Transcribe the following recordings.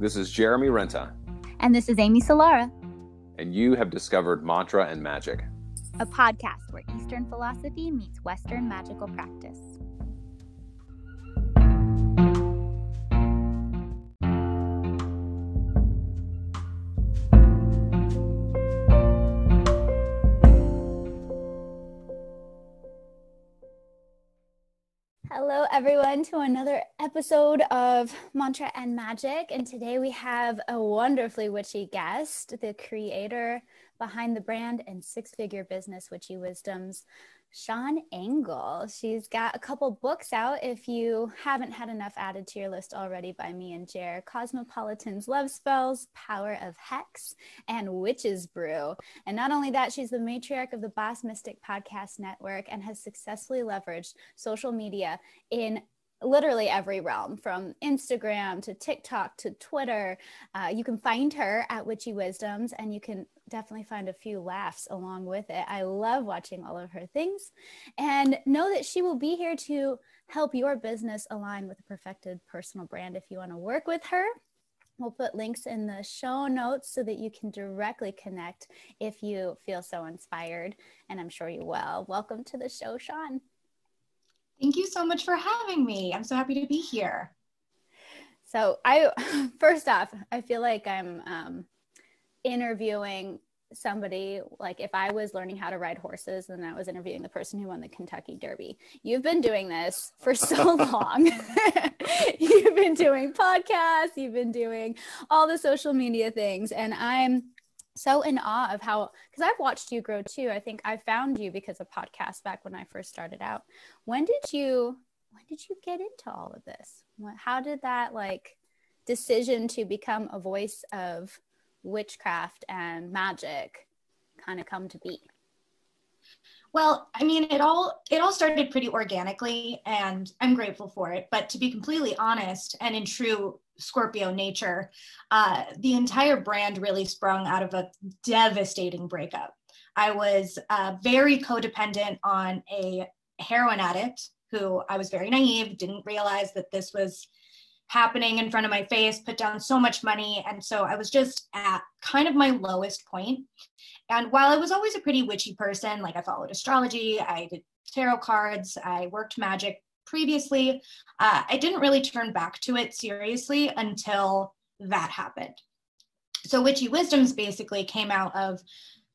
This is Jeremy Renta. And this is Amy Solara. And you have discovered Mantra and Magic, a podcast where Eastern philosophy meets Western magical practice. Hello, everyone, to another episode of Mantra and Magic. And today we have a wonderfully witchy guest, the creator behind the brand and six figure business, Witchy Wisdoms, Shawn Engel. She's got a couple books out if you haven't had enough added to your list already by me and Jer Cosmopolitan's Love Spells, Power of Hex, and Witch's Brew. And not only that, she's the matriarch of the Boss Mystic Podcast Network and has successfully leveraged social media in literally every realm from Instagram to TikTok to Twitter. Uh, you can find her at Witchy Wisdoms and you can definitely find a few laughs along with it. I love watching all of her things and know that she will be here to help your business align with a perfected personal brand if you want to work with her. We'll put links in the show notes so that you can directly connect if you feel so inspired, and I'm sure you will. Welcome to the show, Shawn. Thank you so much for having me. I'm so happy to be here. So, I first off, I feel like I'm um, interviewing somebody like if I was learning how to ride horses and I was interviewing the person who won the Kentucky Derby. You've been doing this for so long. you've been doing podcasts, you've been doing all the social media things and I'm so in awe of how because I've watched you grow too. I think I found you because of podcasts back when I first started out. When did you when did you get into all of this? How did that like decision to become a voice of witchcraft and magic kind of come to be? Well, I mean, it all it all started pretty organically, and I'm grateful for it. But to be completely honest, and in true Scorpio nature, uh, the entire brand really sprung out of a devastating breakup. I was uh, very codependent on a heroin addict who I was very naive, didn't realize that this was happening in front of my face, put down so much money. And so I was just at kind of my lowest point. And while I was always a pretty witchy person, like I followed astrology, I did tarot cards, I worked magic previously, uh, I didn't really turn back to it seriously until that happened. So Witchy Wisdoms basically came out of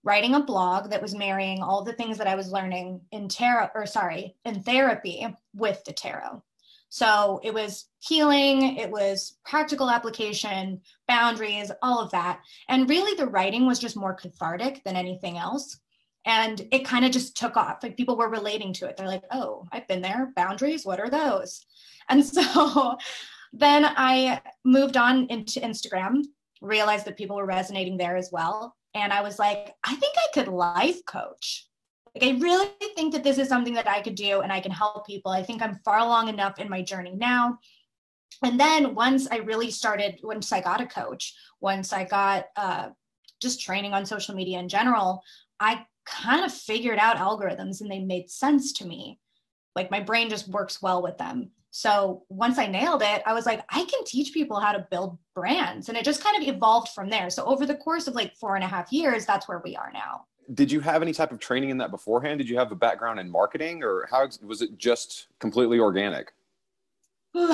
writing a blog that was marrying all the things that I was learning in tarot, or sorry, in therapy with the tarot. So it was healing, it was practical application, boundaries, all of that. And really, the writing was just more cathartic than anything else. And it kind of just took off. Like people were relating to it. They're like, oh, I've been there. Boundaries, what are those? And so then I moved on into Instagram, realized that people were resonating there as well. And I was like, I think I could life coach. Like, I really think that this is something that I could do and I can help people. I think I'm far along enough in my journey now. And then once I really started, once I got a coach, once I got uh, just training on social media in general, I kind of figured out algorithms and they made sense to me. Like my brain just works well with them. So once I nailed it, I was like, I can teach people how to build brands. And it just kind of evolved from there. So over the course of like four and a half years, that's where we are now did you have any type of training in that beforehand? Did you have a background in marketing, or how was it just completely organic?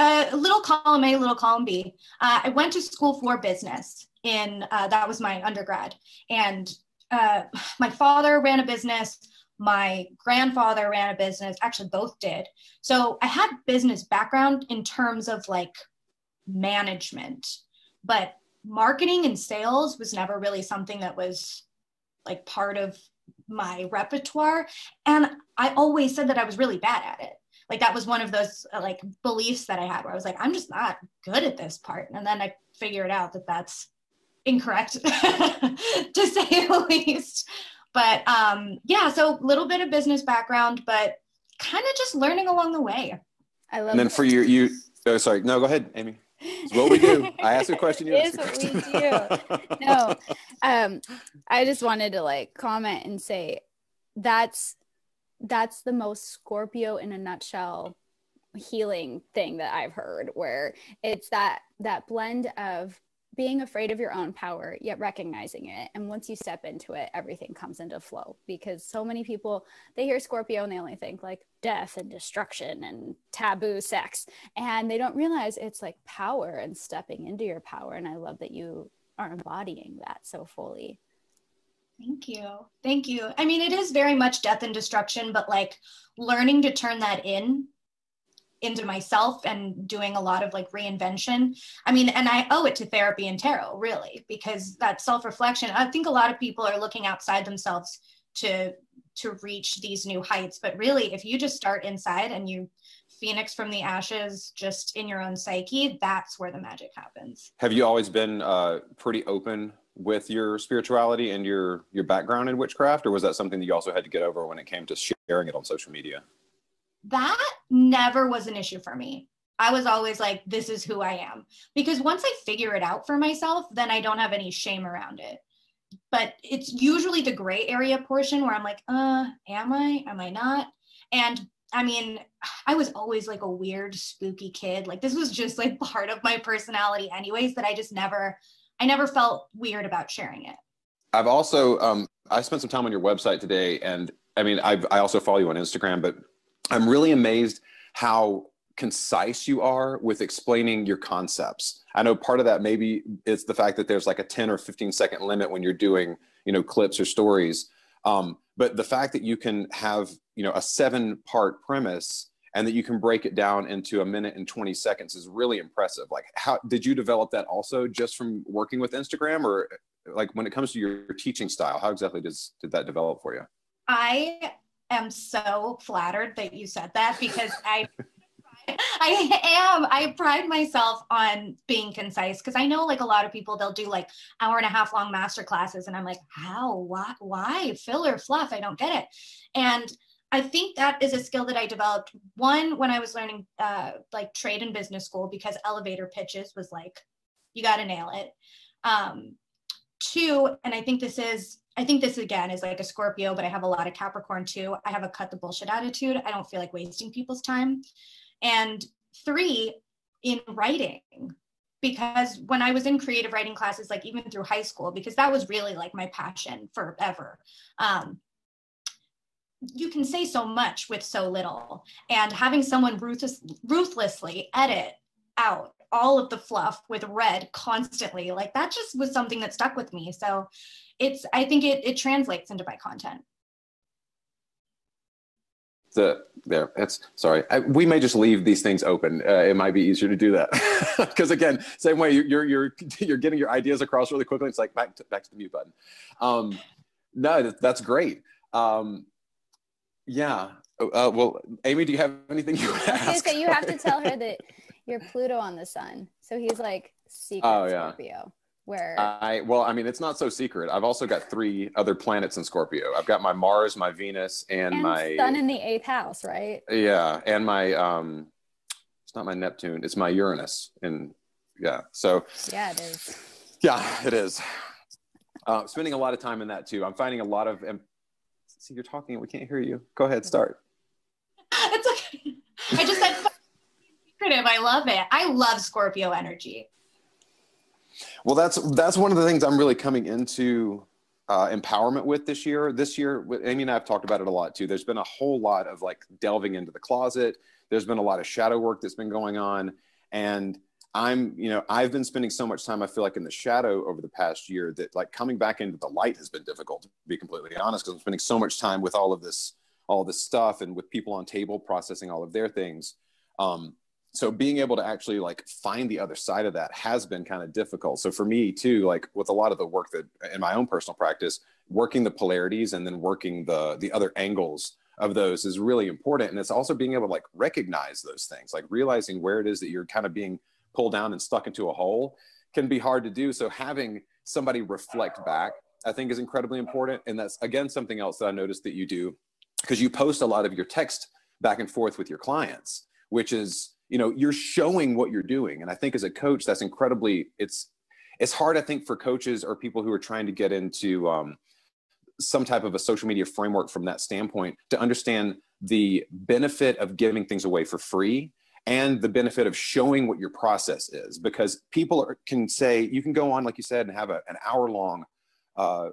Uh, little column A, little column B. Uh, I went to school for business. In uh, that was my undergrad, and uh, my father ran a business. My grandfather ran a business. Actually, both did. So I had business background in terms of like management, but marketing and sales was never really something that was like part of my repertoire and i always said that i was really bad at it like that was one of those uh, like beliefs that i had where i was like i'm just not good at this part and then i figured out that that's incorrect to say the least but um yeah so a little bit of business background but kind of just learning along the way i love and then that. for you you oh sorry no go ahead amy it's what we do. I ask a question. You ask a question. we do. no, um, I just wanted to like comment and say that's that's the most Scorpio in a nutshell healing thing that I've heard where it's that that blend of being afraid of your own power yet recognizing it. And once you step into it everything comes into flow because so many people they hear scorpio and they only think like death and destruction and taboo sex. And they don't realize it's like power and stepping into your power. And i love that you are embodying that so fully. Thank you. Thank you. I mean it is very much death and destruction but like learning to turn that in into myself and doing a lot of like reinvention. I mean, and I owe it to therapy and tarot, really, because that self reflection. I think a lot of people are looking outside themselves to to reach these new heights, but really, if you just start inside and you phoenix from the ashes just in your own psyche that's where the magic happens have you always been uh, pretty open with your spirituality and your your background in witchcraft or was that something that you also had to get over when it came to sharing it on social media that never was an issue for me. I was always like, this is who I am. Because once I figure it out for myself, then I don't have any shame around it. But it's usually the gray area portion where I'm like, uh, am I? Am I not? And I mean, I was always like a weird, spooky kid. Like this was just like part of my personality, anyways, that I just never, I never felt weird about sharing it. I've also, um, I spent some time on your website today, and I mean, I've, I also follow you on Instagram, but I'm really amazed how concise you are with explaining your concepts. I know part of that maybe is the fact that there's like a 10 or 15 second limit when you're doing, you know, clips or stories. Um, but the fact that you can have, you know, a seven part premise and that you can break it down into a minute and 20 seconds is really impressive. Like how did you develop that also just from working with Instagram or like when it comes to your teaching style, how exactly does did that develop for you? I am so flattered that you said that because I I am. I pride myself on being concise because I know like a lot of people they'll do like hour and a half long master classes and I'm like, how? Why? Why? Filler fluff. I don't get it. And I think that is a skill that I developed one when I was learning uh, like trade and business school because elevator pitches was like, you got to nail it. Um, two, and I think this is I think this again is like a Scorpio, but I have a lot of Capricorn too. I have a cut the bullshit attitude. I don't feel like wasting people's time. And three, in writing, because when I was in creative writing classes, like even through high school, because that was really like my passion forever. Um, you can say so much with so little, and having someone ruthless, ruthlessly edit out all of the fluff with red constantly, like that just was something that stuck with me. So it's i think it, it translates into my content. The there it's sorry. I, we may just leave these things open. Uh, it might be easier to do that. Because again same way you're you're you're getting your ideas across really quickly. It's like back to back to the mute button. Um no that's great. Um yeah. Uh, well amy do you have anything you want to ask? okay, so you have to tell her that you're pluto on the sun so he's like secret oh, yeah. scorpio where I well, I mean, it's not so secret. I've also got three other planets in Scorpio. I've got my Mars, my Venus, and, and my Sun in the eighth house, right? Yeah, and my um, it's not my Neptune, it's my Uranus, and yeah, so yeah, it is. Yeah, it is. Uh, spending a lot of time in that too. I'm finding a lot of. Um, see, you're talking. We can't hear you. Go ahead, start. It's okay. I just said secretive. I love it. I love Scorpio energy. Well, that's that's one of the things I'm really coming into uh, empowerment with this year. This year, Amy and I have talked about it a lot too. There's been a whole lot of like delving into the closet. There's been a lot of shadow work that's been going on, and I'm, you know, I've been spending so much time. I feel like in the shadow over the past year that like coming back into the light has been difficult. To be completely honest, because I'm spending so much time with all of this, all this stuff, and with people on table processing all of their things. Um, so being able to actually like find the other side of that has been kind of difficult. So for me too like with a lot of the work that in my own personal practice working the polarities and then working the the other angles of those is really important. And it's also being able to like recognize those things like realizing where it is that you're kind of being pulled down and stuck into a hole can be hard to do. So having somebody reflect back i think is incredibly important. And that's again something else that i noticed that you do because you post a lot of your text back and forth with your clients which is you know you're showing what you're doing. And i think as a coach that's incredibly it's it's hard i think for coaches or people who are trying to get into um, some type of a social media framework from that standpoint to understand the benefit of giving things away for free and the benefit of showing what your process is. Because people are, can say you can go on like you said and have a, an hour long uh,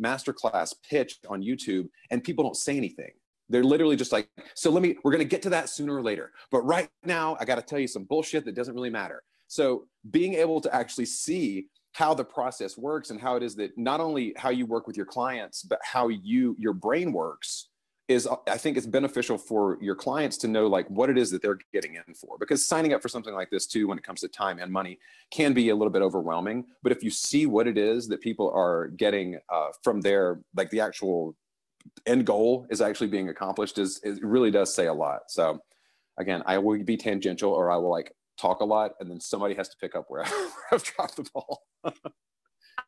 masterclass pitch on youtube and people don't say anything they're literally just like so let me we're going to get to that sooner or later. But right now i got to tell you some bullshit that doesn't really matter. So being able to actually see how the process works and how it is that not only how you work with your clients but how you your brain works is i think it's beneficial for your clients to know like what it is that they're getting in for. Because signing up for something like this too when it comes to time and money can be a little bit overwhelming. But if you see what it is that people are getting uh, from their like the actual end goal is actually being accomplished is it really does say a lot so again i will be tangential or i will like talk a lot and then somebody has to pick up where i've dropped the ball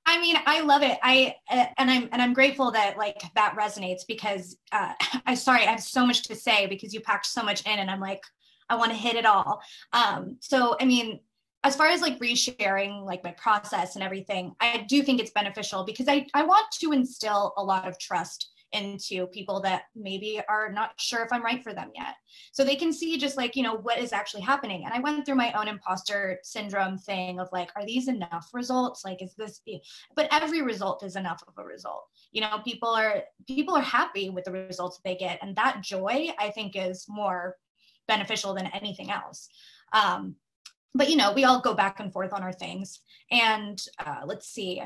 I mean, I love it. I uh, and I'm and I'm grateful that like that resonates because uh, I'm sorry, I have so much to say because you packed so much in, and I'm like, I want to hit it all. Um, so I mean, as far as like resharing like my process and everything, I do think it's beneficial because I I want to instill a lot of trust into people that maybe are not sure if I'm right for them yet. So they can see just like, you know, what is actually happening. And I went through my own imposter syndrome thing of like, are these enough results? Like, is this, but every result is enough of a result. You know, people are, people are happy with the results they get. And that joy, I think, is more beneficial than anything else. Um, but you know we all go back and forth on our things and uh, let's see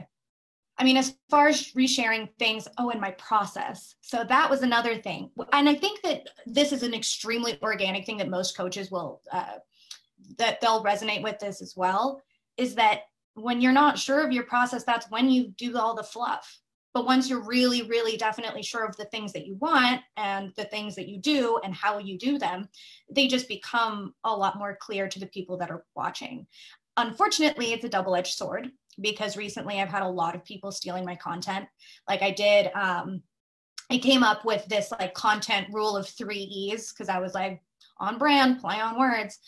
I mean, as far as resharing things, oh, and my process. So that was another thing. And I think that this is an extremely organic thing that most coaches will, uh, that they'll resonate with this as well, is that when you're not sure of your process, that's when you do all the fluff. But once you're really, really definitely sure of the things that you want and the things that you do and how you do them, they just become a lot more clear to the people that are watching. Unfortunately, it's a double edged sword because recently I've had a lot of people stealing my content. Like I did, um, I came up with this like content rule of three E's because I was like on brand, play on words.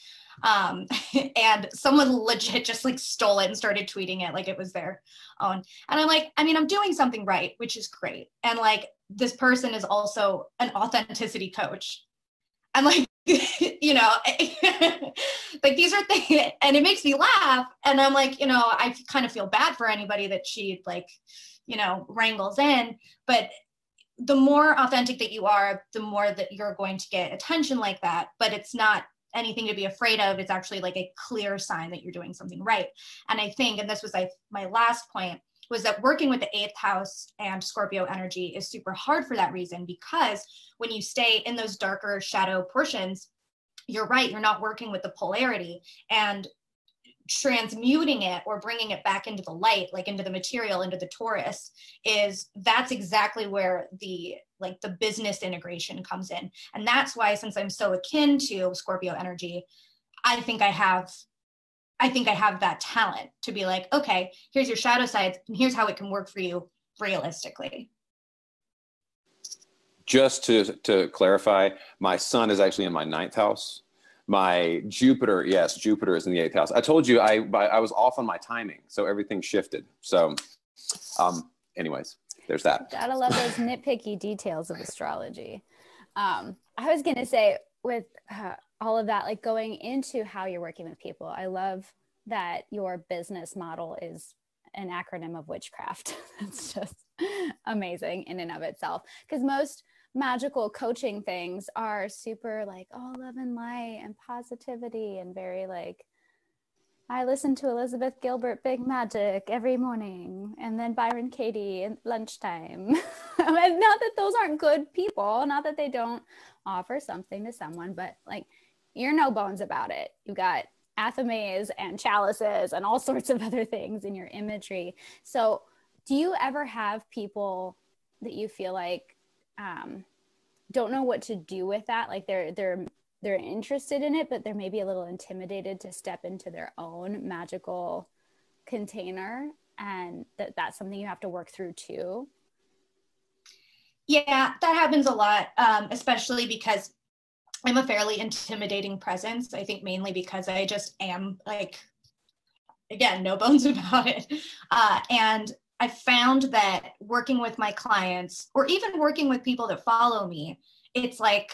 Um, and someone legit just like stole it and started tweeting it like it was their own. And I'm like, I mean, I'm doing something right, which is great. And like this person is also an authenticity coach. And like you know, like these are things, and it makes me laugh. And I'm like, you know, I kind of feel bad for anybody that she like, you know, wrangles in. But the more authentic that you are, the more that you're going to get attention like that. But it's not anything to be afraid of. It's actually like a clear sign that you're doing something right. And I think, and this was like my last point, was that working with the eighth house and Scorpio energy is super hard for that reason because when you stay in those darker shadow portions, you're right, you're not working with the polarity and transmuting it or bringing it back into the light like into the material into the taurus is that's exactly where the like the business integration comes in. And that's why since i'm so akin to scorpio energy i think i have I think I have that talent to be like, okay, here's your shadow sides, and here's how it can work for you realistically. Just to to clarify, my sun is actually in my ninth house. My Jupiter, yes, Jupiter is in the eighth house. I told you I I was off on my timing, so everything shifted. So, um, anyways, there's that. Gotta love those nitpicky details of astrology. Um, I was gonna say with uh, all of that, like going into how you're working with people. I love that your business model is an acronym of witchcraft. That's just amazing in and of itself. Because most magical coaching things are super like, oh, love and light and positivity and very like, I listen to Elizabeth Gilbert Big Magic every morning and then Byron Katie at lunchtime. not that those aren't good people, not that they don't offer something to someone, but like you're no bones about it. You've got athames and chalices and all sorts of other things in your imagery. So, do you ever have people that you feel like um, don't know what to do with that? Like they're they're they're interested in it, but they're maybe a little intimidated to step into their own magical container, and that that's something you have to work through too. Yeah, that happens a lot, um, especially because I'm a fairly intimidating presence. I think mainly because I just am like, again, no bones about it. Uh, and I found that working with my clients or even working with people that follow me, it's like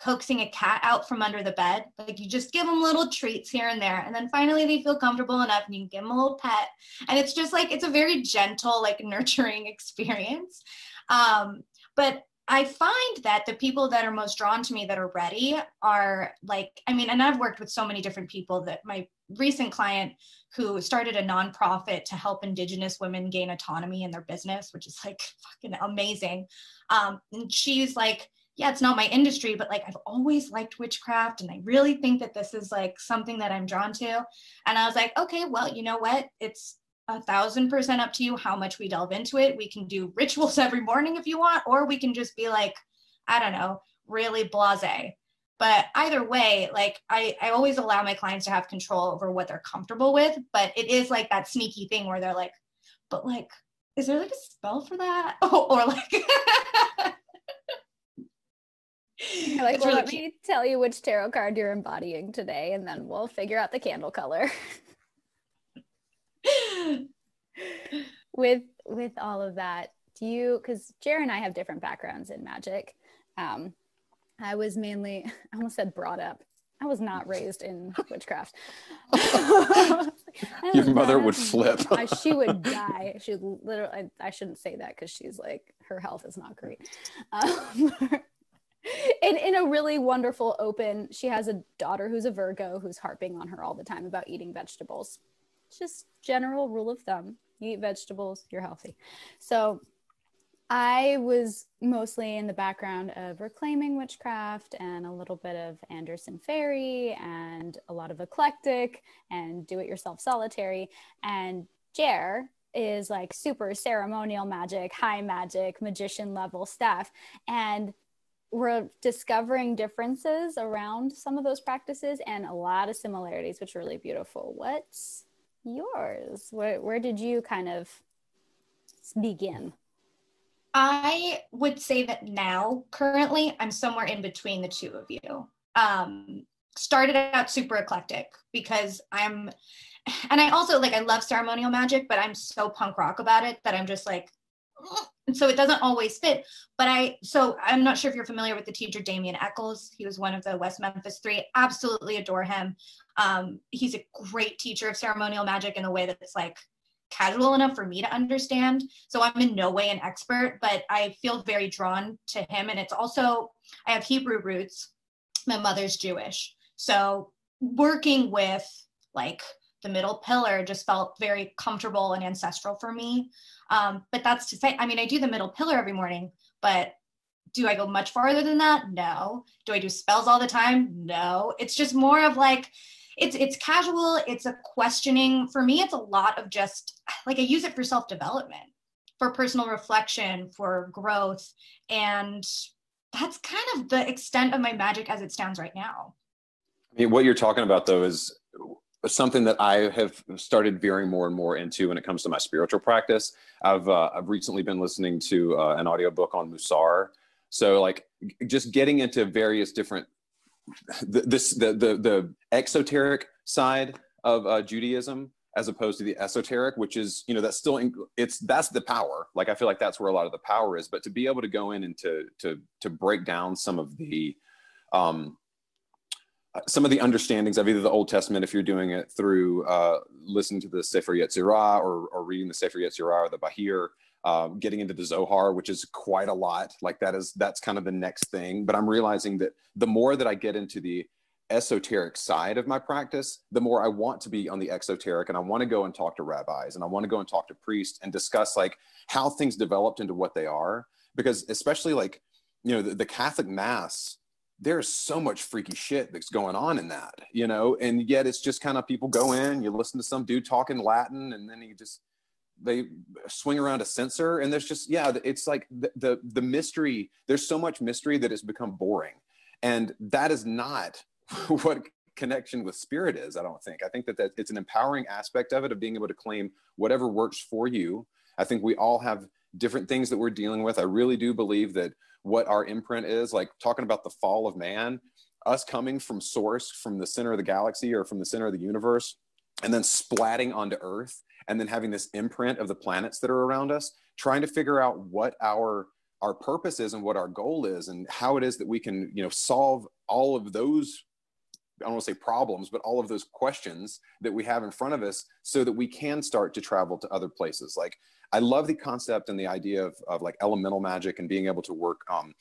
coaxing a cat out from under the bed. Like you just give them little treats here and there. And then finally they feel comfortable enough and you can give them a little pet. And it's just like, it's a very gentle, like nurturing experience. Um, but I find that the people that are most drawn to me that are ready are like, I mean, and I've worked with so many different people that my recent client who started a nonprofit to help Indigenous women gain autonomy in their business, which is like fucking amazing. Um, and she's like, yeah, it's not my industry, but like I've always liked witchcraft and I really think that this is like something that I'm drawn to. And I was like, okay, well, you know what? It's a thousand percent up to you how much we delve into it. We can do rituals every morning if you want, or we can just be like, I don't know, really blase. But either way, like I, I always allow my clients to have control over what they're comfortable with. But it is like that sneaky thing where they're like, but like, is there like a spell for that? Oh, or like like, well, really let me tell you which tarot card you're embodying today, and then we'll figure out the candle color. with with all of that, do you? Because Jared and I have different backgrounds in magic. Um, I was mainly, I almost said brought up. I was not raised in witchcraft. Your mother would flip. I, she would die. She literally. I, I shouldn't say that because she's like her health is not great. Um, in, in a really wonderful open she has a daughter who's a virgo who's harping on her all the time about eating vegetables just general rule of thumb you eat vegetables you're healthy. So i was mostly in the background of reclaiming witchcraft and a little bit of anderson Feri and a lot of eclectic and do it yourself solitary. And jer is like super ceremonial magic high magic magician level stuff. And we're discovering differences around some of those practices and a lot of similarities, which are really beautiful. What's yours? Where, where did you kind of begin? I would say that now, currently, I'm somewhere in between the two of you. Um, started out super eclectic because I'm, and I also like, I love ceremonial magic, but I'm so punk rock about it that I'm just like, and so it doesn't always fit. But I, so I'm not sure if you're familiar with the teacher Damien Echols. He was one of the West Memphis Three. Absolutely adore him. Um, he's a great teacher of ceremonial magic in a way that's like casual enough for me to understand. So I'm in no way an expert, but I feel very drawn to him. And it's also, I have Hebrew roots. My mother's Jewish. So working with like the middle pillar just felt very comfortable and ancestral for me. Um, but that's to say, I mean, I do the middle pillar every morning, but do I go much farther than that? No. Do I do spells all the time? No. It's just more of like, it's it's casual. It's a questioning. For me, it's a lot of just like I use it for self development, for personal reflection, for growth, and that's kind of the extent of my magic as it stands right now. I mean, what you're talking about though is something that I have started veering more and more into when it comes to my spiritual practice. I've uh, I've recently been listening to uh, an audiobook on Musar. So like just getting into various different the, this the the the exoteric side of uh, Judaism as opposed to the esoteric, which is you know that's still in, it's that's the power. Like I feel like that's where a lot of the power is. But to be able to go in and to to to break down some of the um, some of the understandings of either the Old Testament, if you're doing it through uh, listening to the Sefer Yetzirah or, or reading the Sefer Yetzirah or the Bahir, um, getting into the Zohar, which is quite a lot. Like that is that's kind of the next thing. But I'm realizing that the more that I get into the esoteric side of my practice, the more I want to be on the exoteric, and I want to go and talk to rabbis, and I want to go and talk to priests and discuss like how things developed into what they are. Because especially like you know the, the Catholic Mass there's so much freaky shit that's going on in that, you know, and yet it's just kind of people go in, you listen to some dude talking Latin, and then he just they swing around a censer, and there's just yeah, it's like the the, the mystery. There's so much mystery that has become boring, and that is not what connection with spirit is. I don't think. I think that that it's an empowering aspect of it of being able to claim whatever works for you. I think we all have different things that we're dealing with. I really do believe that what our imprint is, like talking about the fall of man, us coming from source, from the center of the galaxy or from the center of the universe, and then splatting onto Earth, and then having this imprint of the planets that are around us, trying to figure out what our our purpose is and what our goal is and how it is that we can you know solve all of those I don't want to say problems, but all of those questions that we have in front of us so that we can start to travel to other places. Like, I love the concept and the idea of, of like elemental magic and being able to work um,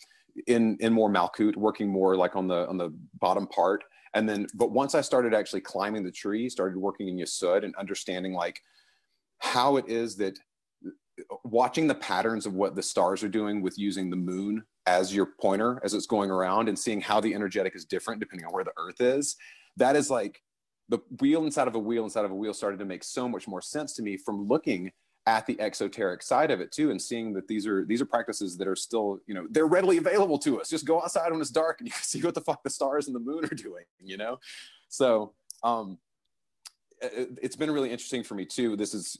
in, in more Malkut, working more like on the, on the bottom part. And then, but once I started actually climbing the tree, started working in Yesod and understanding like how it is that watching the patterns of what the stars are doing with using the moon as your pointer as it's going around and seeing how the energetic is different depending on where the earth is that is like the wheel inside of a wheel inside of a wheel started to make so much more sense to me from looking at the exoteric side of it too and seeing that these are these are practices that are still you know they're readily available to us. Just go outside when it's dark and you can see what the fuck the stars and the moon are doing you know? So um it's been really interesting for me too this is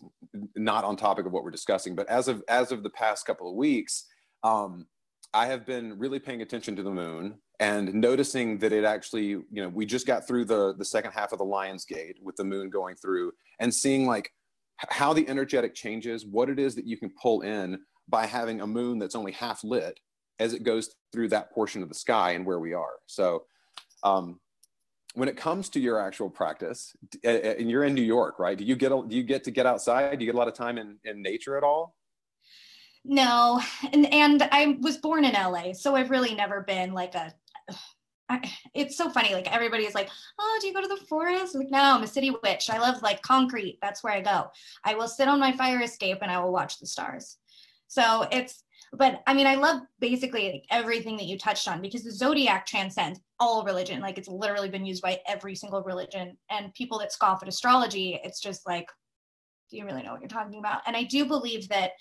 not on topic of what we're discussing but as of as of the past couple of weeks um I have been really paying attention to the moon and noticing that it actually, you know, we just got through the the second half of the Lion's Gate with the moon going through and seeing like how the energetic changes, what it is that you can pull in by having a moon that's only half lit as it goes through that portion of the sky and where we are. So, um, when it comes to your actual practice, and you're in New York, right? Do you get do you get to get outside? Do you get a lot of time in, in nature at all? No, and and I was born in LA, so I've really never been like a. I, it's so funny. Like everybody is like, "Oh, do you go to the forest?" like, no, I'm a city witch. I love like concrete. That's where I go. I will sit on my fire escape and I will watch the stars. So it's, but I mean, I love basically like everything that you touched on because the zodiac transcends all religion. Like it's literally been used by every single religion. And people that scoff at astrology, it's just like, do you really know what you're talking about? And I do believe that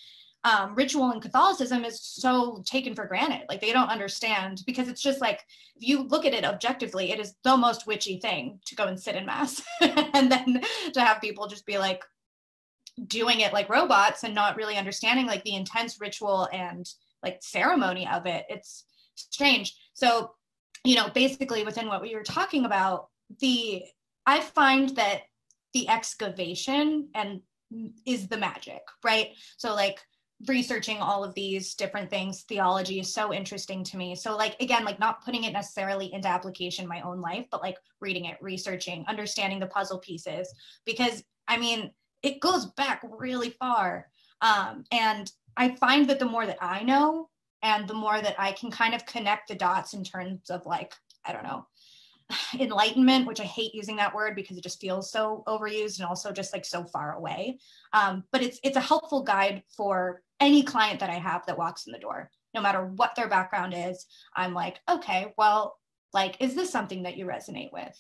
um, ritual in Catholicism is so taken for granted. Like they don't understand because it's just like if you look at it objectively, it is the most witchy thing to go and sit in mass and then to have people just be like doing it like robots and not really understanding like the intense ritual and like ceremony of it. It's strange. So, you know, basically within what we were talking about, the I find that the excavation and is the magic, right? So like researching all of these different things theology is so interesting to me so like again like not putting it necessarily into application in my own life but like reading it researching understanding the puzzle pieces because i mean it goes back really far. Um, and i find that the more that i know and the more that i can kind of connect the dots in terms of like i don't know enlightenment which i hate using that word because it just feels so overused and also just like so far away. Um, but it's it's a helpful guide for any client that I have that walks in the door, no matter what their background is, I'm like, okay, well, like, is this something that you resonate with?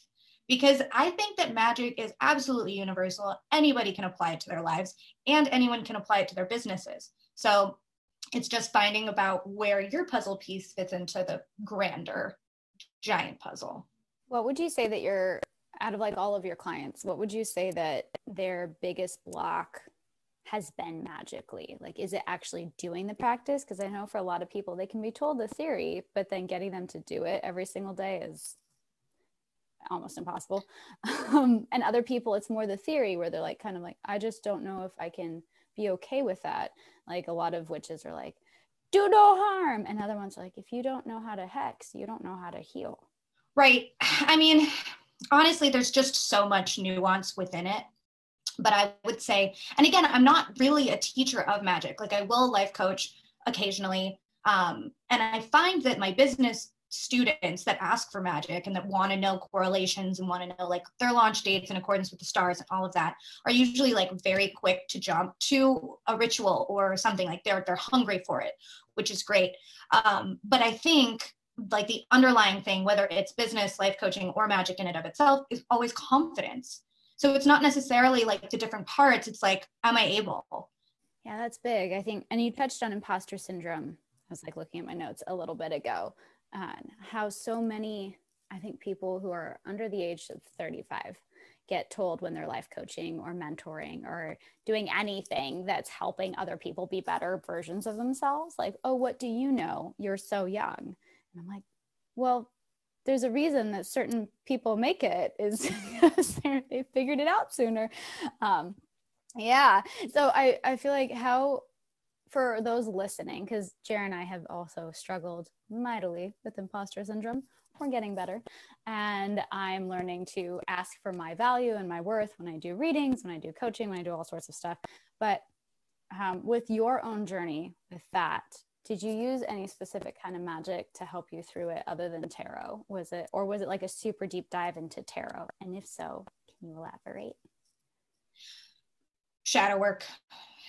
Because I think that magic is absolutely universal. Anybody can apply it to their lives and anyone can apply it to their businesses. So it's just finding about where your puzzle piece fits into the grander giant puzzle. What would you say that you're out of like all of your clients, what would you say that their biggest block has been magically? Like, is it actually doing the practice? Because I know for a lot of people, they can be told the theory, but then getting them to do it every single day is almost impossible. Um, and other people, it's more the theory where they're like, kind of like, I just don't know if I can be okay with that. Like, a lot of witches are like, do no harm. And other ones are like, if you don't know how to hex, you don't know how to heal. Right. I mean, honestly, there's just so much nuance within it but I would say, and again, I'm not really a teacher of magic. Like I will life coach occasionally. Um, and I find that my business students that ask for magic and that want to know correlations and want to know like their launch dates in accordance with the stars and all of that are usually like very quick to jump to a ritual or something like they're they're hungry for it which is great um, but i think like the underlying thing whether it's business life coaching or magic in and of itself is always confidence so it's not necessarily like the different parts. It's like, am I able? Yeah, that's big. I think, and you touched on imposter syndrome. I was like looking at my notes a little bit ago, and how so many, I think, people who are under the age of 35 get told when they're life coaching or mentoring or doing anything that's helping other people be better versions of themselves, like, oh, what do you know? You're so young. And I'm like, well, there's a reason that certain people make it is they figured it out sooner um, yeah so I, I feel like how for those listening, because Jared and I have also struggled mightily with imposter syndrome. We're getting better. And I'm learning to ask for my value and my worth when I do readings, when I do coaching, when I do all sorts of stuff. But um, with your own journey with that, did you use any specific kind of magic to help you through it other than tarot? Was it, or was it like a super deep dive into tarot? And if so, can you elaborate? Shadow work.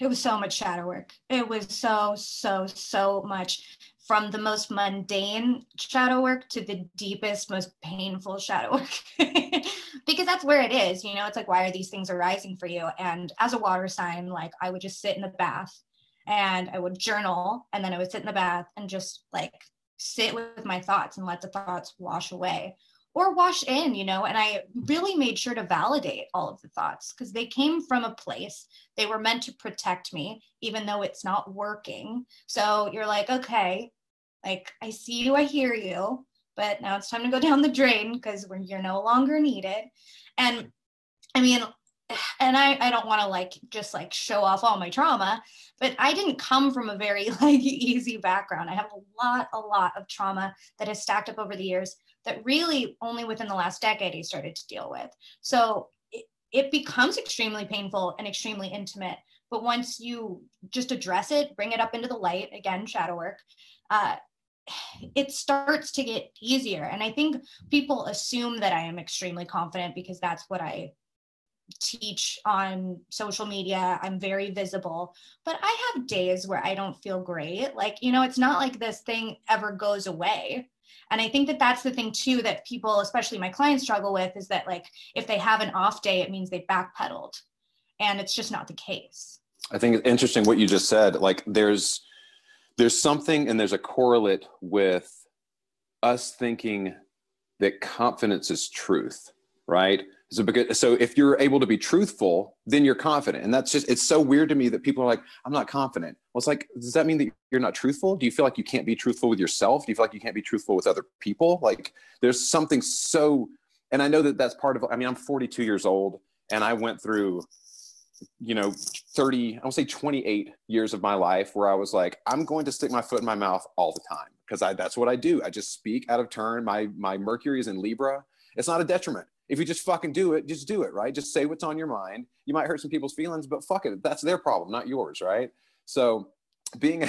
It was so much shadow work. It was so, so, so much from the most mundane shadow work to the deepest, most painful shadow work. because that's where it is, you know, it's like, why are these things arising for you? And as a water sign, like I would just sit in the bath and I would journal and then I would sit in the bath and just like sit with my thoughts and let the thoughts wash away or wash in, you know. And I really made sure to validate all of the thoughts because they came from a place. They were meant to protect me, even though it's not working. So you're like, okay, like I see you, I hear you, but now it's time to go down the drain because you're no longer needed. And I mean, and I, I don't want to like just like show off all my trauma, but I didn't come from a very like easy background. I have a lot, a lot of trauma that has stacked up over the years that really only within the last decade I started to deal with. So it, it becomes extremely painful and extremely intimate. But once you just address it, bring it up into the light, again, shadow work, uh, it starts to get easier. And I think people assume that I am extremely confident because that's what I teach on social media. I'm very visible, but I have days where I don't feel great. Like, you know, it's not like this thing ever goes away. And I think that that's the thing too that people, especially my clients, struggle with is that, like, if they have an off day, it means they backpedaled. And it's just not the case. I think it's interesting what you just said. Like, there's, there's something and there's a correlate with us thinking that confidence is truth, right? So, because, so if you're able to be truthful, then you're confident. And that's just, it's so weird to me that people are like, I'm not confident. Well, it's like, does that mean that you're not truthful? Do you feel like you can't be truthful with yourself? Do you feel like you can't be truthful with other people? Like there's something so, and I know that that's part of, I mean, I'm 42 years old and I went through, you know, 30, I don't say 28 years of my life where I was like, I'm going to stick my foot in my mouth all the time because I, that's what I do. I just speak out of turn. My, my Mercury is in Libra. It's not a detriment if you just fucking do it, just do it, right? Just say what's on your mind. You might hurt some people's feelings, but fuck it. That's their problem, not yours, right? So being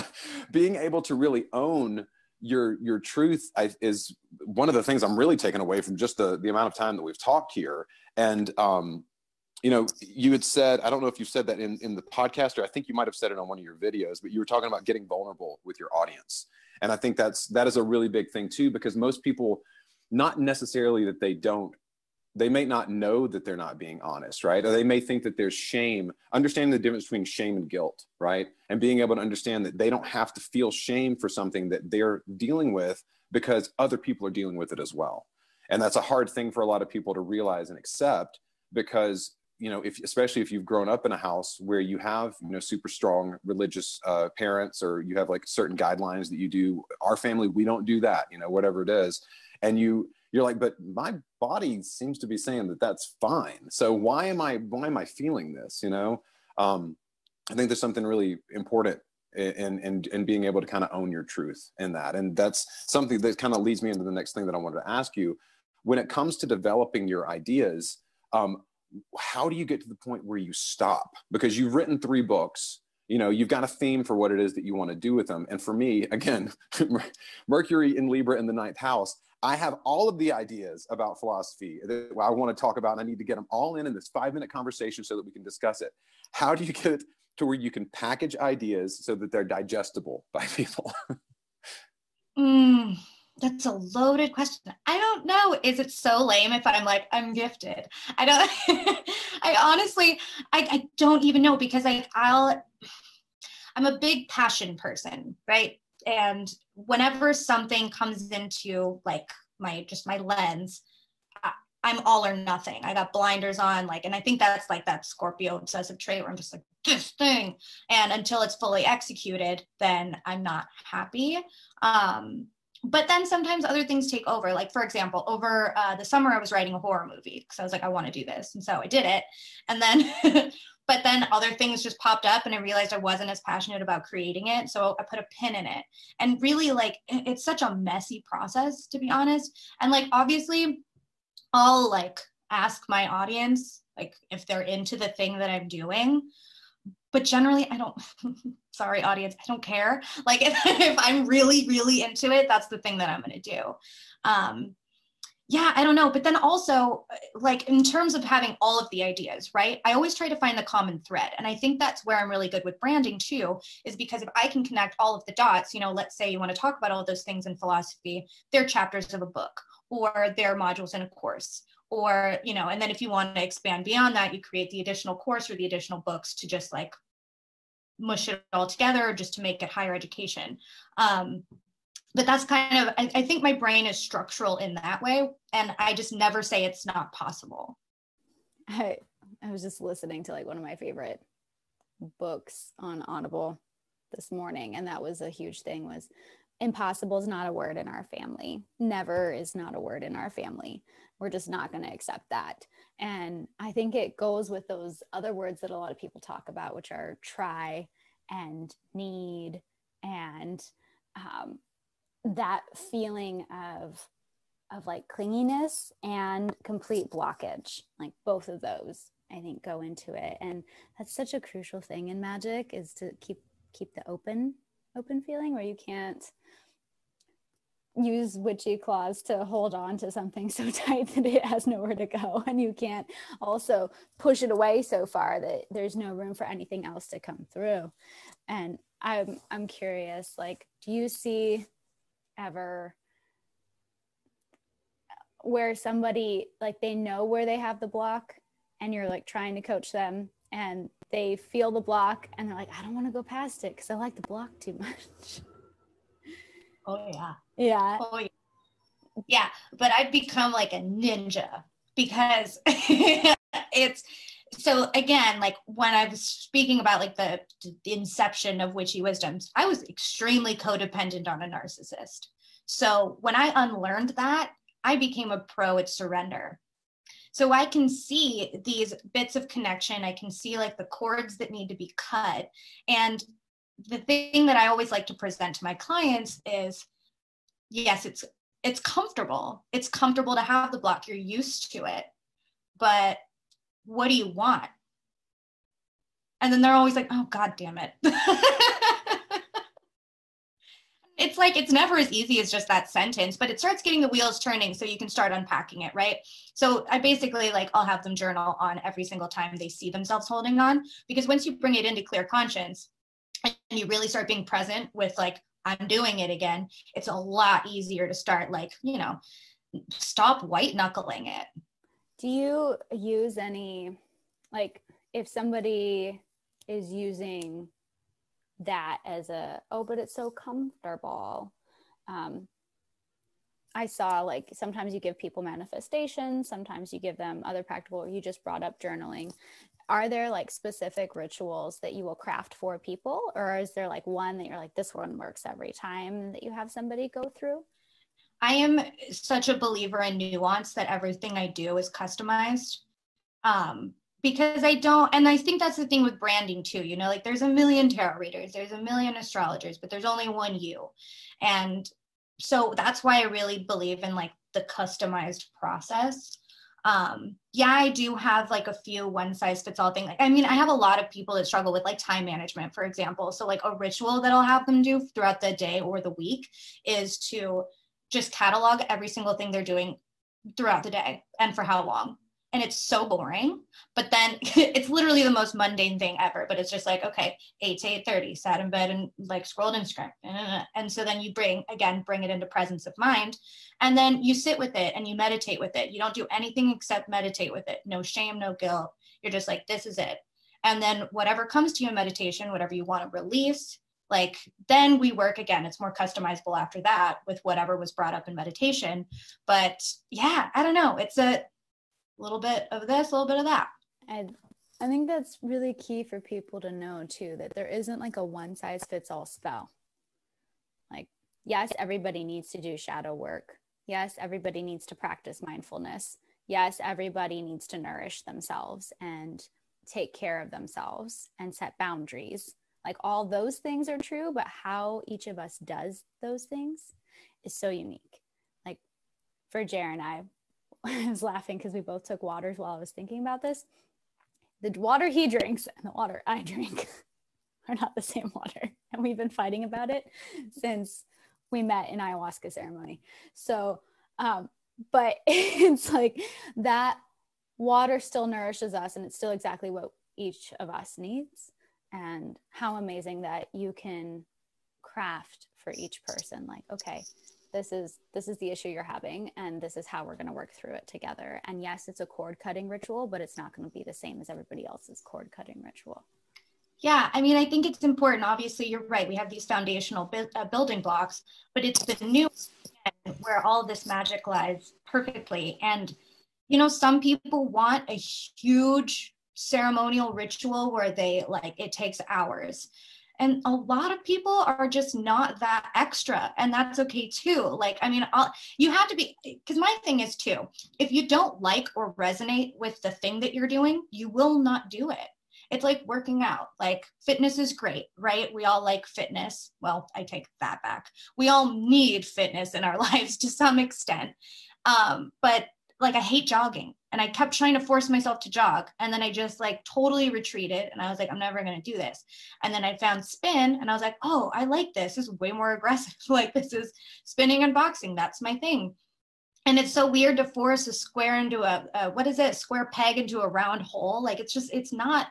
being able to really own your your truth is one of the things I'm really taking away from just the the amount of time that we've talked here. And um, you know, you had said I don't know if you said that in in the podcast or I think you might have said it on one of your videos, but you were talking about getting vulnerable with your audience. And I think that's that is a really big thing too because most people not necessarily that they don't they may not know that they're not being honest right? Or they may think that there's shame understanding the difference between shame and guilt right? And being able to understand that they don't have to feel shame for something that they're dealing with because other people are dealing with it as well. And that's a hard thing for a lot of people to realize and accept because you know if especially if you've grown up in a house where you have you know super strong religious uh, parents or you have like certain guidelines that you do our family we don't do that you know whatever it is and you you're like but my body seems to be saying that that's fine. So why am i why am i feeling this? You know? Um, i think there's something really important in, in, in being able to kind of own your truth in that. And that's something that kind of leads me into the next thing that i wanted to ask you. When it comes to developing your ideas um, how do you get to the point where you stop? Because you've written three books you know you've got a theme for what it is that you want to do with them and for me again mercury in libra in the ninth house I have all of the ideas about philosophy that I want to talk about, and I need to get them all in in this five minute conversation so that we can discuss it. How do you get it to where you can package ideas so that they're digestible by people? mm, that's a loaded question. I don't know. Is it so lame if I'm like, I'm gifted? I don't, I honestly, I, I don't even know because I, I'll, I'm a big passion person, right? and whenever something comes into like my just my lens i'm all or nothing. I got blinders on like and i think that's like that scorpio obsessive trait where i'm just like this thing. And until it's fully executed then i'm not happy. Um but then sometimes other things take over. Like, for example, over uh, the summer, I was writing a horror movie because I was like, I want to do this. And so I did it. And then, but then other things just popped up and I realized I wasn't as passionate about creating it. So I put a pin in it. And really, like, it's such a messy process, to be honest. And like, obviously, I'll like ask my audience, like, if they're into the thing that I'm doing but generally i don't sorry audience i don't care. Like if, if i'm really really into it that's the thing that i'm going to do. Um yeah i don't know but then also like in terms of having all of the ideas right? I always try to find the common thread and i think that's where i'm really good with branding too is because if i can connect all of the dots you know let's say you want to talk about all those things in philosophy they're chapters of a book or they're modules in a course or you know and then if you want to expand beyond that you create the additional course or the additional books to just like mush it all together just to make it higher education. Um, but that's kind of I, I think my brain is structural in that way and i just never say it's not possible. I i was just listening to like one of my favorite books on audible this morning and that was a huge thing was impossible is not a word in our family. Never is not a word in our family. We're just not going to accept that. And I think it goes with those other words that a lot of people talk about, which are try and need and um, that feeling of of like clinginess and complete blockage. Like both of those i think go into it. And that's such a crucial thing in magic is to keep keep the open open feeling where you can't use witchy claws to hold on to something so tight that it has nowhere to go. And you can't also push it away so far that there's no room for anything else to come through. And i'm i'm curious like do you see ever where somebody like they know where they have the block and you're like trying to coach them and they feel the block and they're like i don't want to go past it because i like the block too much oh yeah yeah. Oh, yeah. yeah. But I've become like a ninja because it's so again, like when I was speaking about like the, the inception of witchy wisdoms, I was extremely codependent on a narcissist. So when I unlearned that, I became a pro at surrender. So I can see these bits of connection. I can see like the cords that need to be cut. And the thing that I always like to present to my clients is yes, it's it's comfortable. It's comfortable to have the block. You're used to it. But what do you want? And then they're always like, oh, God damn it. it's like it's never as easy as just that sentence, but it starts getting the wheels turning so you can start unpacking it, right? So I basically like I'll have them journal on every single time they see themselves holding on because once you bring it into clear conscience and you really start being present with like I'm doing it again, it's a lot easier to start like, you know, stop white knuckling it. Do you use any like if somebody is using that as a oh but it's so comfortable. Um I saw like sometimes you give people manifestations, sometimes you give them other practical, you just brought up journaling. Are there like specific rituals that you will craft for people or is there like one that you're like this one works every time that you have somebody go through i am such a believer in nuance that everything i do is customized. Um, because i don't and i think that's the thing with branding too you know like there's a million tarot readers there's a million astrologers but there's only one you. And so that's why i really believe in like the customized process. Um yeah i do have like a few one size fits all thing like i mean i have a lot of people that struggle with like time management for example. So like a ritual that i'll have them do throughout the day or the week is to just catalog every single thing they're doing throughout the day and for how long and it's so boring but then it's literally the most mundane thing ever but it's just like okay 8 to 8 30 sat in bed and like scrolled instagram and so then you bring again bring it into presence of mind and then you sit with it and you meditate with it. You don't do anything except meditate with it. No shame no guilt. You're just like this is it. And then whatever comes to you in meditation whatever you want to release like then we work again. It's more customizable after that with whatever was brought up in meditation. But yeah i don't know. It's a a little bit of this, a little bit of that. And I think that's really key for people to know too that there isn't like a one size fits all spell. Like yes, everybody needs to do shadow work. Yes, everybody needs to practice mindfulness. Yes, everybody needs to nourish themselves and take care of themselves and set boundaries. Like all those things are true, but how each of us does those things is so unique. Like for Jer and I, I was laughing because we both took waters while I was thinking about this. The water he drinks and the water I drink are not the same water. And we've been fighting about it since we met in ayahuasca ceremony. So, um, but it's like that water still nourishes us and it's still exactly what each of us needs. And how amazing that you can craft for each person like, okay, this is this is the issue you're having and this is how we're going to work through it together. And yes it's a cord cutting ritual but it's not going to be the same as everybody else's cord cutting ritual. Yeah i mean i think it's important. Obviously you're right we have these foundational bu- uh, building blocks but it's the new where all this magic lies perfectly. And you know some people want a huge ceremonial ritual where they like it takes hours and a lot of people are just not that extra and that's okay too. Like i mean I'll, you have to be because my thing is too if you don't like or resonate with the thing that you're doing you will not do it. It's like working out. Like fitness is great right? We all like fitness. Well i take that back. We all need fitness in our lives to some extent. Um, but like I hate jogging and I kept trying to force myself to jog and then I just like totally retreated and I was like I'm never going to do this. And then I found spin and I was like, "Oh, I like this. This is way more aggressive. like this is spinning and boxing. That's my thing." And it's so weird to force a square into a, a what is it? Square peg into a round hole. Like it's just it's not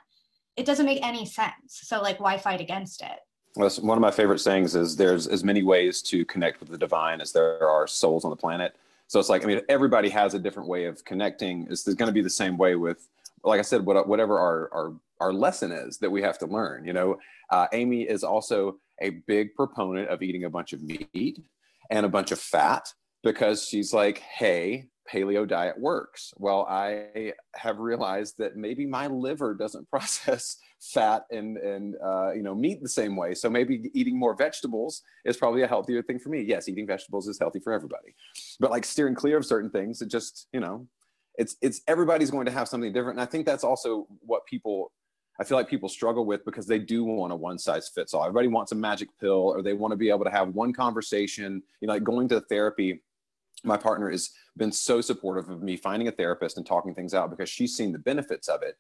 it doesn't make any sense. So like why fight against it? One of my favorite sayings is there's as many ways to connect with the divine as there are souls on the planet so it's like, I mean, everybody has a different way of connecting. It's, going to be the same way with, like I said, what, whatever our, our, our lesson is that we have to learn. You know, uh, Amy is also a big proponent of eating a bunch of meat and a bunch of fat because she's like, hey, paleo diet works. Well, I have realized that maybe my liver doesn't process fat and and uh, you know meat the same way. So maybe eating more vegetables is probably a healthier thing for me. Yes, eating vegetables is healthy for everybody, but like steering clear of certain things, it just you know, it's it's everybody's going to have something different. And I think that's also what people. I feel like people struggle with because they do want a one size fits all. Everybody wants a magic pill or they want to be able to have one conversation. You know, like going to therapy my partner has been so supportive of me finding a therapist and talking things out because she's seen the benefits of it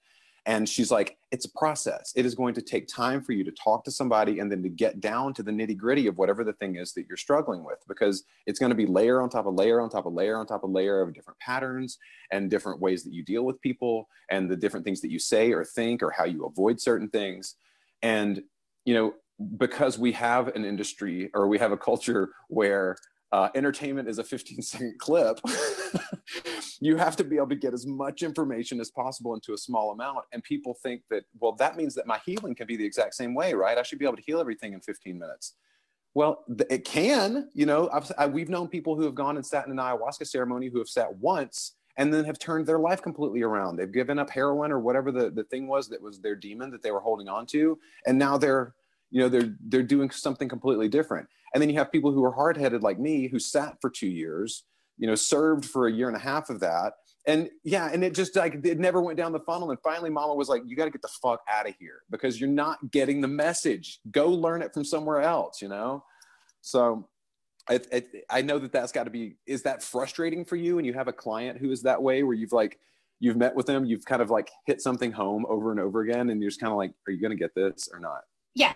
and she's like, it's a process. It is going to take time for you to talk to somebody and then to get down to the nitty gritty of whatever the thing is that you're struggling with, because it's going to be layer on top of layer on top of layer on top of layer of different patterns and different ways that you deal with people and the different things that you say or think or how you avoid certain things. And, you know, because we have an industry or we have a culture where uh, entertainment is a 15 second clip, you have to be able to get as much information as possible into a small amount. And people think that, well, that means that my healing can be the exact same way, right? I should be able to heal everything in 15 minutes. Well, it can, you know, I, we've known people who have gone and sat in an ayahuasca ceremony who have sat once and then have turned their life completely around. They've given up heroin or whatever the, the thing was that was their demon that they were holding on to. And now they're, you know, they're, they're doing something completely different and then you have people who are hard headed like me who sat for two years, you know, served for a year and a half of that. And yeah, and it just like it never went down the funnel. And finally, mama was like, you got to get the fuck out of here because you're not getting the message. Go learn it from somewhere else, you know? So I, I, I know that that's got to be, is that frustrating for you? And you have a client who is that way where you've like, you've met with them, you've kind of like hit something home over and over again. And you're just kind of like, are you going to get this or not? Yeah,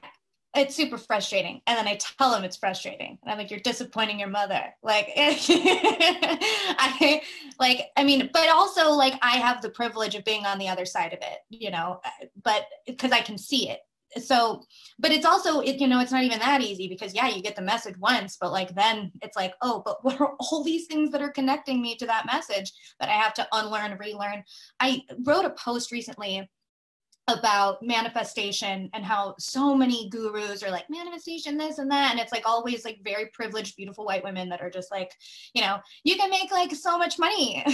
it's super frustrating. And then I tell him it's frustrating. And I'm like, you're disappointing your mother. Like, I like, I mean, but also like I have the privilege of being on the other side of it, you know, but because I can see it. So, but it's also, it, you know, it's not even that easy because yeah, you get the message once, but like then it's like, oh, but what are all these things that are connecting me to that message that I have to unlearn, relearn? I wrote a post recently about manifestation and how so many gurus are like manifestation this and that and it's like always like very privileged beautiful white women that are just like you know you can make like so much money.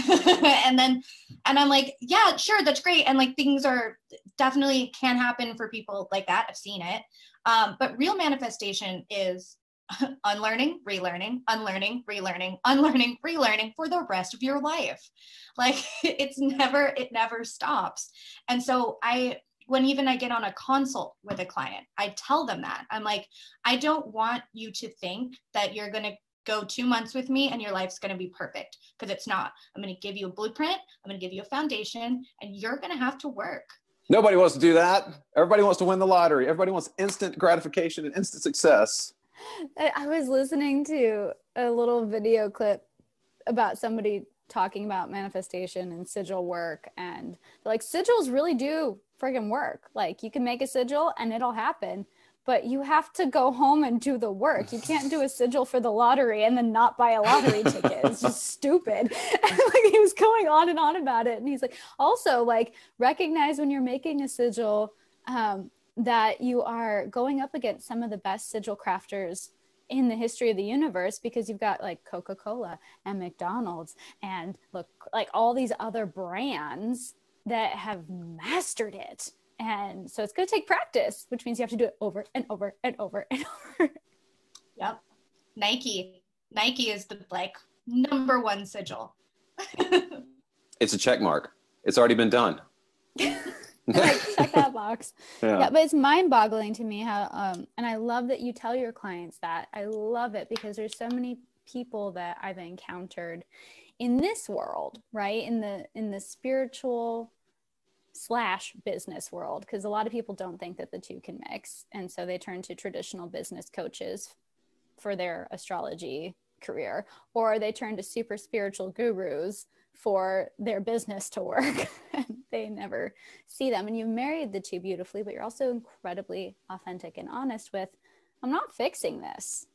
And then and i'm like yeah sure that's great and like things are definitely can happen for people like that i've seen it. Um, but real manifestation is unlearning, relearning, unlearning, relearning, unlearning, relearning for the rest of your life. Like it's never, it never stops. And so I, when even I get on a consult with a client, I tell them that I'm like, I don't want you to think that you're going to go two months with me and your life's going to be perfect because it's not. I'm going to give you a blueprint, I'm going to give you a foundation, and you're going to have to work. Nobody wants to do that. Everybody wants to win the lottery. Everybody wants instant gratification and instant success. I was listening to a little video clip about somebody talking about manifestation and sigil work and like sigils really do friggin' work. Like you can make a sigil and it'll happen but you have to go home and do the work. You can't do a sigil for the lottery and then not buy a lottery ticket. It's just stupid. And like he was going on and on about it. And he's like, also like recognize when you're making a sigil um, that you are going up against some of the best sigil crafters in the history of the universe because you've got like Coca-Cola and McDonald's and look like all these other brands that have mastered it and so it's going to take practice, which means you have to do it over and over and over and over. Yep. Nike. Nike is the like number one sigil. it's a check mark. It's already been done. like check that box. Yeah. yeah. but it's mind-boggling to me how um and I love that you tell your clients that. I love it because there's so many people that I've encountered in this world, right? In the in the spiritual slash business world because a lot of people don't think that the two can mix and so they turn to traditional business coaches for their astrology career or they turn to super spiritual gurus for their business to work they never see them and you've married the two beautifully but you're also incredibly authentic and honest with i'm not fixing this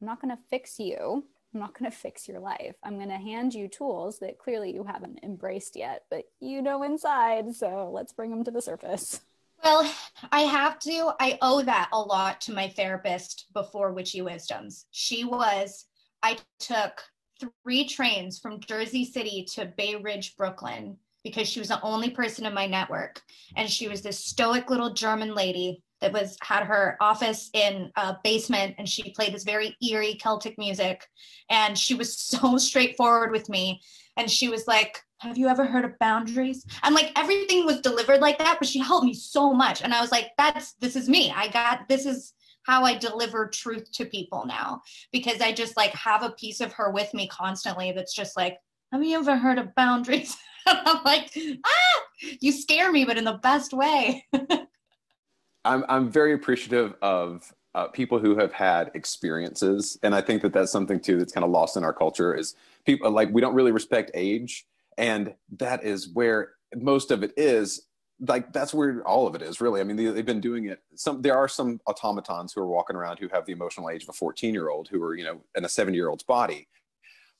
i'm not going to fix you I'm not going to fix your life. I'm going to hand you tools that clearly you haven't embraced yet, but you know inside. So let's bring them to the surface. Well, I have to. I owe that a lot to my therapist before Witchy Wisdoms. She was, I took three trains from Jersey City to Bay Ridge, Brooklyn, because she was the only person in my network. And she was this stoic little German lady that was had her office in a basement and she played this very eerie celtic music. And she was so straightforward with me. And she was like have you ever heard of boundaries? And like everything was delivered like that but she helped me so much. And i was like that's this is me. I got this is how i deliver truth to people now because i just like have a piece of her with me constantly that's just like have you ever heard of boundaries i'm like ah you scare me but in the best way I'm I'm very appreciative of uh, people who have had experiences, and I think that that's something too that's kind of lost in our culture. Is people like we don't really respect age, and that is where most of it is. Like that's where all of it is, really. I mean, they, have been doing it. Some there are some automatons who are walking around who have the emotional age of a 14 year old, who are you know in a 7 year old's body,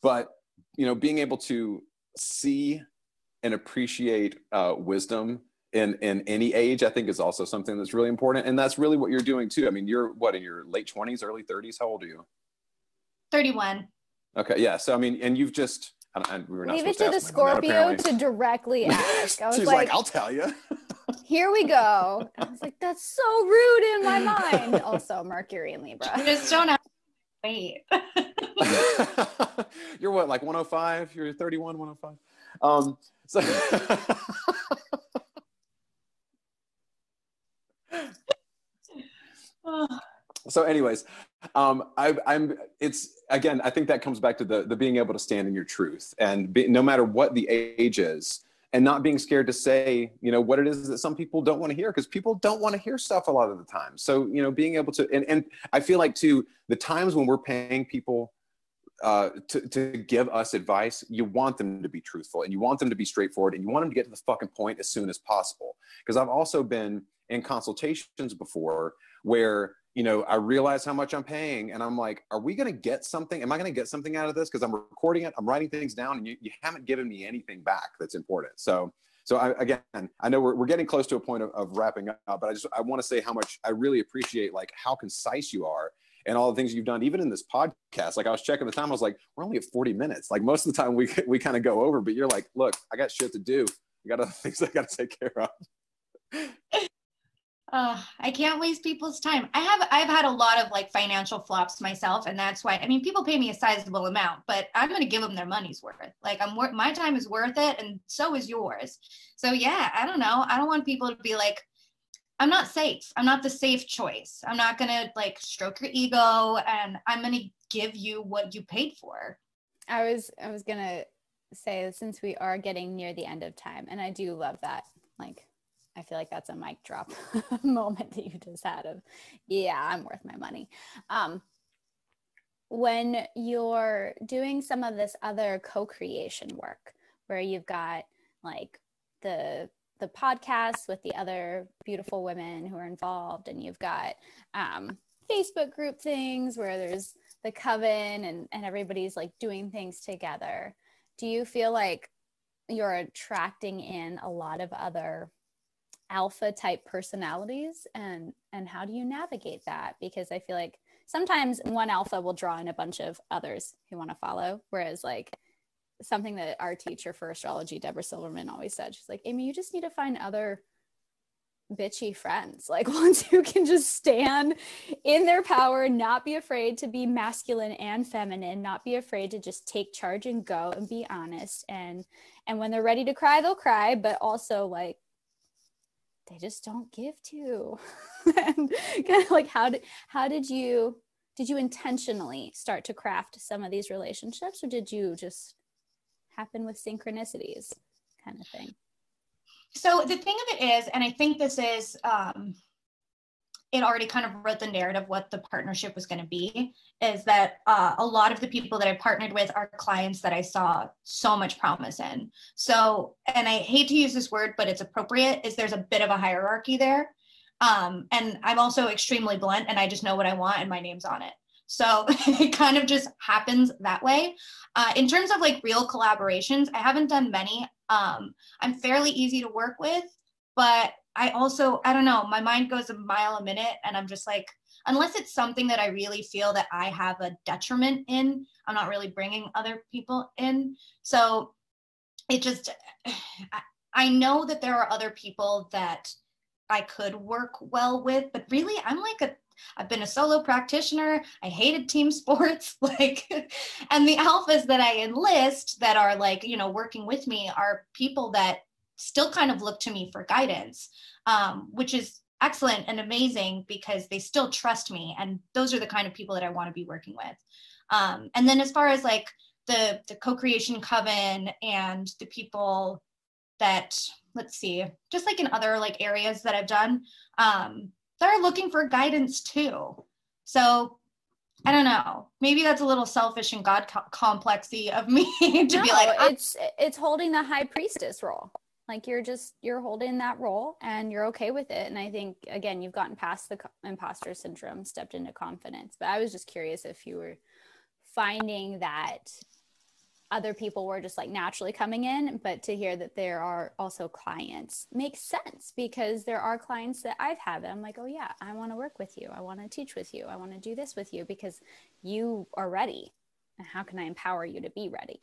but you know, being able to see and appreciate uh, wisdom in in any age i think is also something that's really important. And that's really what you're doing too. I mean you're what in your late 20s early 30s how old are you? 31 okay yeah. So i mean and you've just and we were not leave it to, to the scorpio to directly ask. I was she's like, like i'll tell you here we go. I was like that's so rude in my mind. Also mercury and libra. You just don't have wait. You're what like 105 you're 31 105 um so so anyways um, I, am it's again i think that comes back to the, the being able to stand in your truth and be, no matter what the age is and not being scared to say you know what it is that some people don't want to hear because people don't want to hear stuff a lot of the time so you know being able to and, and i feel like too the times when we're paying people uh, to, to give us advice, you want them to be truthful and you want them to be straightforward and you want them to get to the fucking point as soon as possible. Because I've also been in consultations before where you know i realize how much i'm paying and i'm like are we going to get something? Am i going to get something out of this? Because i'm recording it i'm writing things down and you, you haven't given me anything back that's important. So so I, again i know we're, we're getting close to a point of, of wrapping up but i just i want to say how much i really appreciate like how concise you are and all the things you've done even in this podcast. Like i was checking the time i was like we're only at 40 minutes. Like most of the time we we kind of go over but you're like look i got shit to do. I got other things i got to take care of I can't waste people's time. I have I've had a lot of like financial flops myself, and that's why I mean people pay me a sizable amount, but I'm to give them their money's worth. Like I'm worth my time is worth it, and so is yours. So yeah, I don't know. I don't want people to be like, I'm not safe. I'm not the safe choice. I'm not to like stroke your ego, and I'm to give you what you paid for. I was I was gonna say since we are getting near the end of time, and I do love that like I feel like that's a mic drop moment that you just had of, yeah, I'm worth my money. Um, when you're doing some of this other co-creation work, where you've got like the the podcast with the other beautiful women who are involved, and you've got um, Facebook group things where there's the coven and and everybody's like doing things together. Do you feel like you're attracting in a lot of other alpha type personalities and and how do you navigate that? Because i feel like sometimes one alpha will draw in a bunch of others who want to follow whereas like something that our teacher for astrology deborah silverman always said she's like amy you just need to find other bitchy friends. Like ones who can just stand in their power not be afraid to be masculine and feminine not be afraid to just take charge and go and be honest. And and when they're ready to cry they'll cry but also like they just don't give to and kind of like how did how did you did you intentionally start to craft some of these relationships or did you just happen with synchronicities kind of thing? So the thing of it is and i think this is um it already kind of wrote the narrative what the partnership was going to be is that uh, a lot of the people that i partnered with are clients that i saw so much promise in. So and i hate to use this word but it's appropriate is there's a bit of a hierarchy there. Um, and i'm also extremely blunt and i just know what i want and my name's on it. So it kind of just happens that way. Uh, in terms of like real collaborations i haven't done many. Um, i'm fairly easy to work with but I also, I don't know, my mind goes a mile a minute and I'm just like, unless it's something that I really feel that I have a detriment in, I'm not really bringing other people in. So it just, I know that there are other people that I could work well with, but really, I'm like a, I've been a solo practitioner. I hated team sports. Like, and the alphas that I enlist that are like, you know, working with me are people that still kind of look to me for guidance, um, which is excellent and amazing because they still trust me. And those are the kind of people that I want to be working with. Um, and then as far as like the, the co-creation coven and the people that, let's see, just like in other like areas that I've done, um, they're looking for guidance too. So I don't know. Maybe that's a little selfish and God co- complexy of me to no, be like. It's it's holding the high priestess role like you're just you're holding that role and you're okay with it. And i think again you've gotten past the imposter syndrome stepped into confidence. But i was just curious if you were finding that other people were just like naturally coming in but to hear that there are also clients makes sense because there are clients that i've had that i'm like oh yeah i want to work with you. I want to teach with you. I want to do this with you because you are ready. And how can i empower you to be ready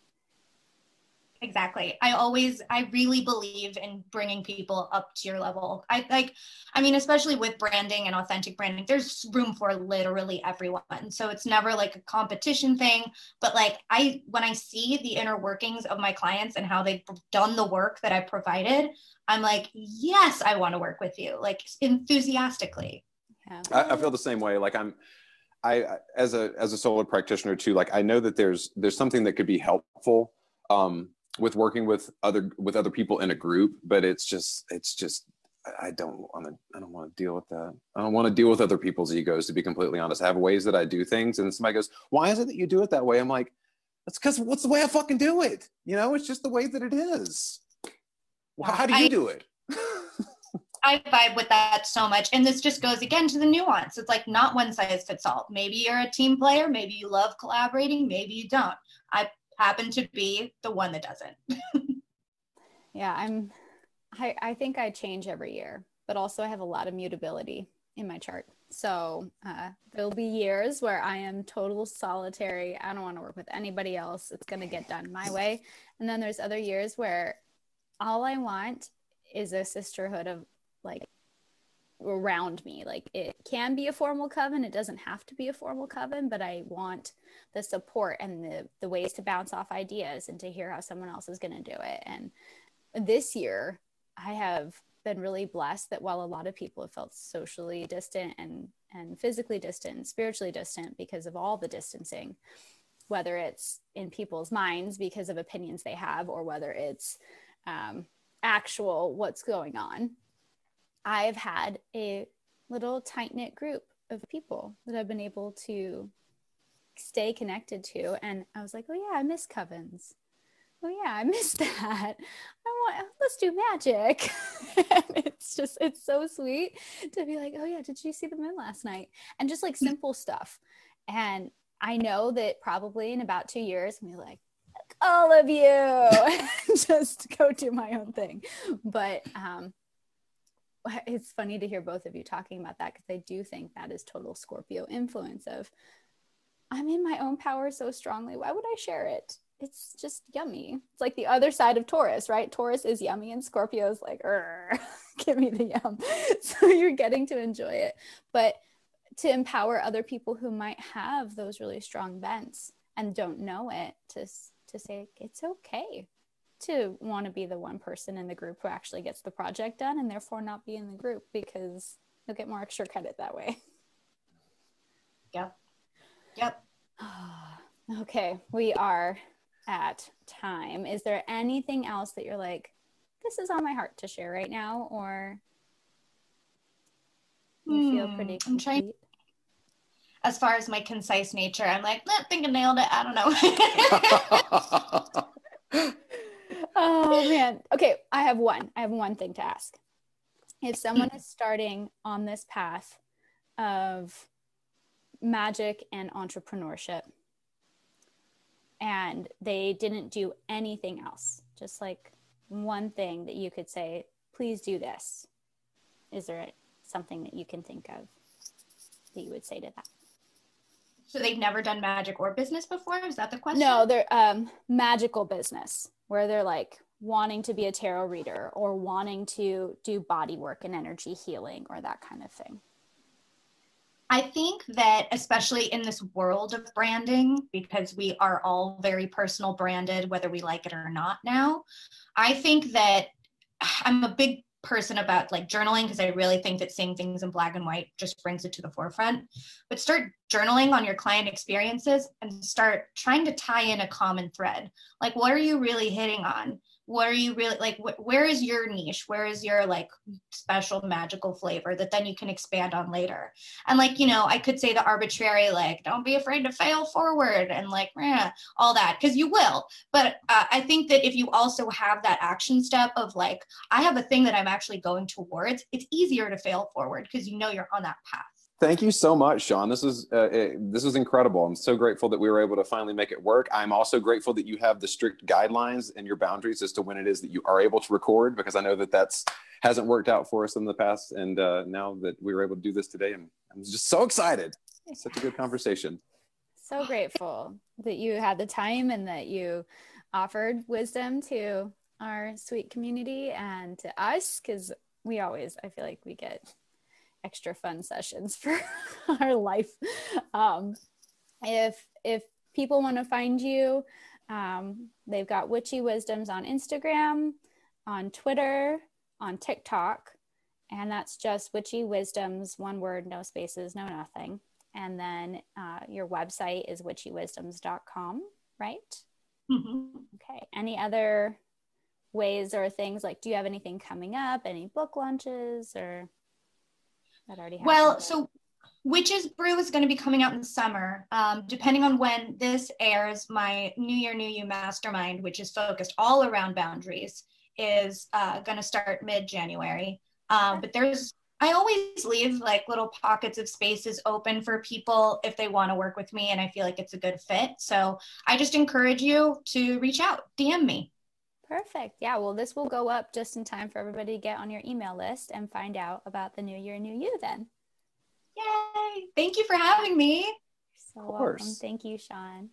exactly. I always i really believe in bringing people up to your level. I like i mean especially with branding and authentic branding there's room for literally everyone. So it's never like a competition thing but like i when i see the inner workings of my clients and how they've done the work that i provided i'm like yes i want to work with you like enthusiastically. Yeah. I, I feel the same way. Like i'm I as a as a solo practitioner too, like I know that there's there's something that could be helpful um, with working with other with other people in a group but it's just it's just i don't want to i don't want to deal with that i don't want to deal with other people's egos to be completely honest i have ways that i do things and somebody goes why is it that you do it that way i'm like that's because what's the way i fucking do it you know it's just the way that it is well, how do you I, do it I vibe with that so much. And this just goes again to the nuance. It's like not one size fits all. Maybe you're a team player. Maybe you love collaborating. Maybe you don't. I happen to be the one that doesn't. yeah, I'm I, I think I change every year, but also I have a lot of mutability in my chart. So uh, there'll be years where I am total solitary. I don't want to work with anybody else. It's going to get done my way. And then there's other years where all I want is a sisterhood of like around me. Like it can be a formal coven, it doesn't have to be a formal coven, but I want the support and the the ways to bounce off ideas and to hear how someone else is going to do it. And this year, I have been really blessed that while a lot of people have felt socially distant and and physically distant spiritually distant because of all the distancing, whether it's in people's minds because of opinions they have or whether it's um, actual what's going on I've had a little tight knit group of people that I've been able to stay connected to. And I was like, oh, yeah, I miss covens. Oh, yeah, I miss that. I want, let's do magic. it's just, it's so sweet to be like, oh, yeah, did you see the moon last night? And just like simple stuff. And I know that probably in about two years, I'm like, all of you just go do my own thing. But um, it's funny to hear both of you talking about that because I do think that is total Scorpio influence of I'm in my own power so strongly. Why would I share it? It's just yummy. It's like the other side of Taurus, right? Taurus is yummy and Scorpio is like, give me the yum. So you're getting to enjoy it. But to empower other people who might have those really strong bents and don't know it to to say it's okay to want to be the one person in the group who actually gets the project done and therefore not be in the group because you'll get more extra credit that way. Yep. Yep. okay, we are at time. Is there anything else that you're like, this is on my heart to share right now, or you feel hmm, pretty complete? I'm trying. As far as my concise nature, I'm like, I think I nailed it. I don't know. oh man. Okay, I have one. I have one thing to ask. If someone is starting on this path of magic and entrepreneurship and they didn't do anything else, just like one thing that you could say, please do this. Is there something that you can think of that you would say to that? So they've never done magic or business before? Is that the question? No, they're um, magical business where they're like wanting to be a tarot reader or wanting to do body work and energy healing or that kind of thing? I think that, especially in this world of branding, because we are all very personal branded, whether we like it or not now, I think that I'm a big person about like journaling because I really think that seeing things in black and white just brings it to the forefront. But start journaling on your client experiences and start trying to tie in a common thread. Like, what are you really hitting on? What are you really like wh- where is your niche? Where is your like special magical flavor that then you can expand on later? And like you know i could say the arbitrary like don't be afraid to fail forward and like eh, all that because you will. But uh, i think that if you also have that action step of like i have a thing that i'm actually going towards it's easier to fail forward because you know you're on that path Thank you so much, Shawn. This is uh, it, this is incredible. I'm so grateful that we were able to finally make it work. I'm also grateful that you have the strict guidelines and your boundaries as to when it is that you are able to record, because I know that that's hasn't worked out for us in the past. And uh, now that we were able to do this today, I'm, I'm just so excited. Such a good conversation. So grateful that you had the time and that you offered wisdom to our sweet community and to us, because we always, I feel like we get extra fun sessions for our life. Um, if if people want to find you, um, they've got Witchy Wisdoms on Instagram, on Twitter, on TikTok, and that's just Witchy Wisdoms, one word, no spaces, no nothing. And then uh, your website is witchywisdoms.com, right? Mm-hmm. Okay. Any other ways or things like do you have anything coming up? Any book launches or? That already happened? Well, so Witches Brew is going to be coming out in the summer. Um, depending on when this airs, my New Year, New You mastermind, which is focused all around boundaries, is uh, going to start mid January. Um, but there's, I always leave like little pockets of spaces open for people if they want to work with me and I feel like it's a good fit. So I just encourage you to reach out, DM me. Perfect. Yeah. Well, this will go up just in time for everybody to get on your email list and find out about the new year, new you then. Yay. Thank you for having me. So welcome. Thank you, Shawn.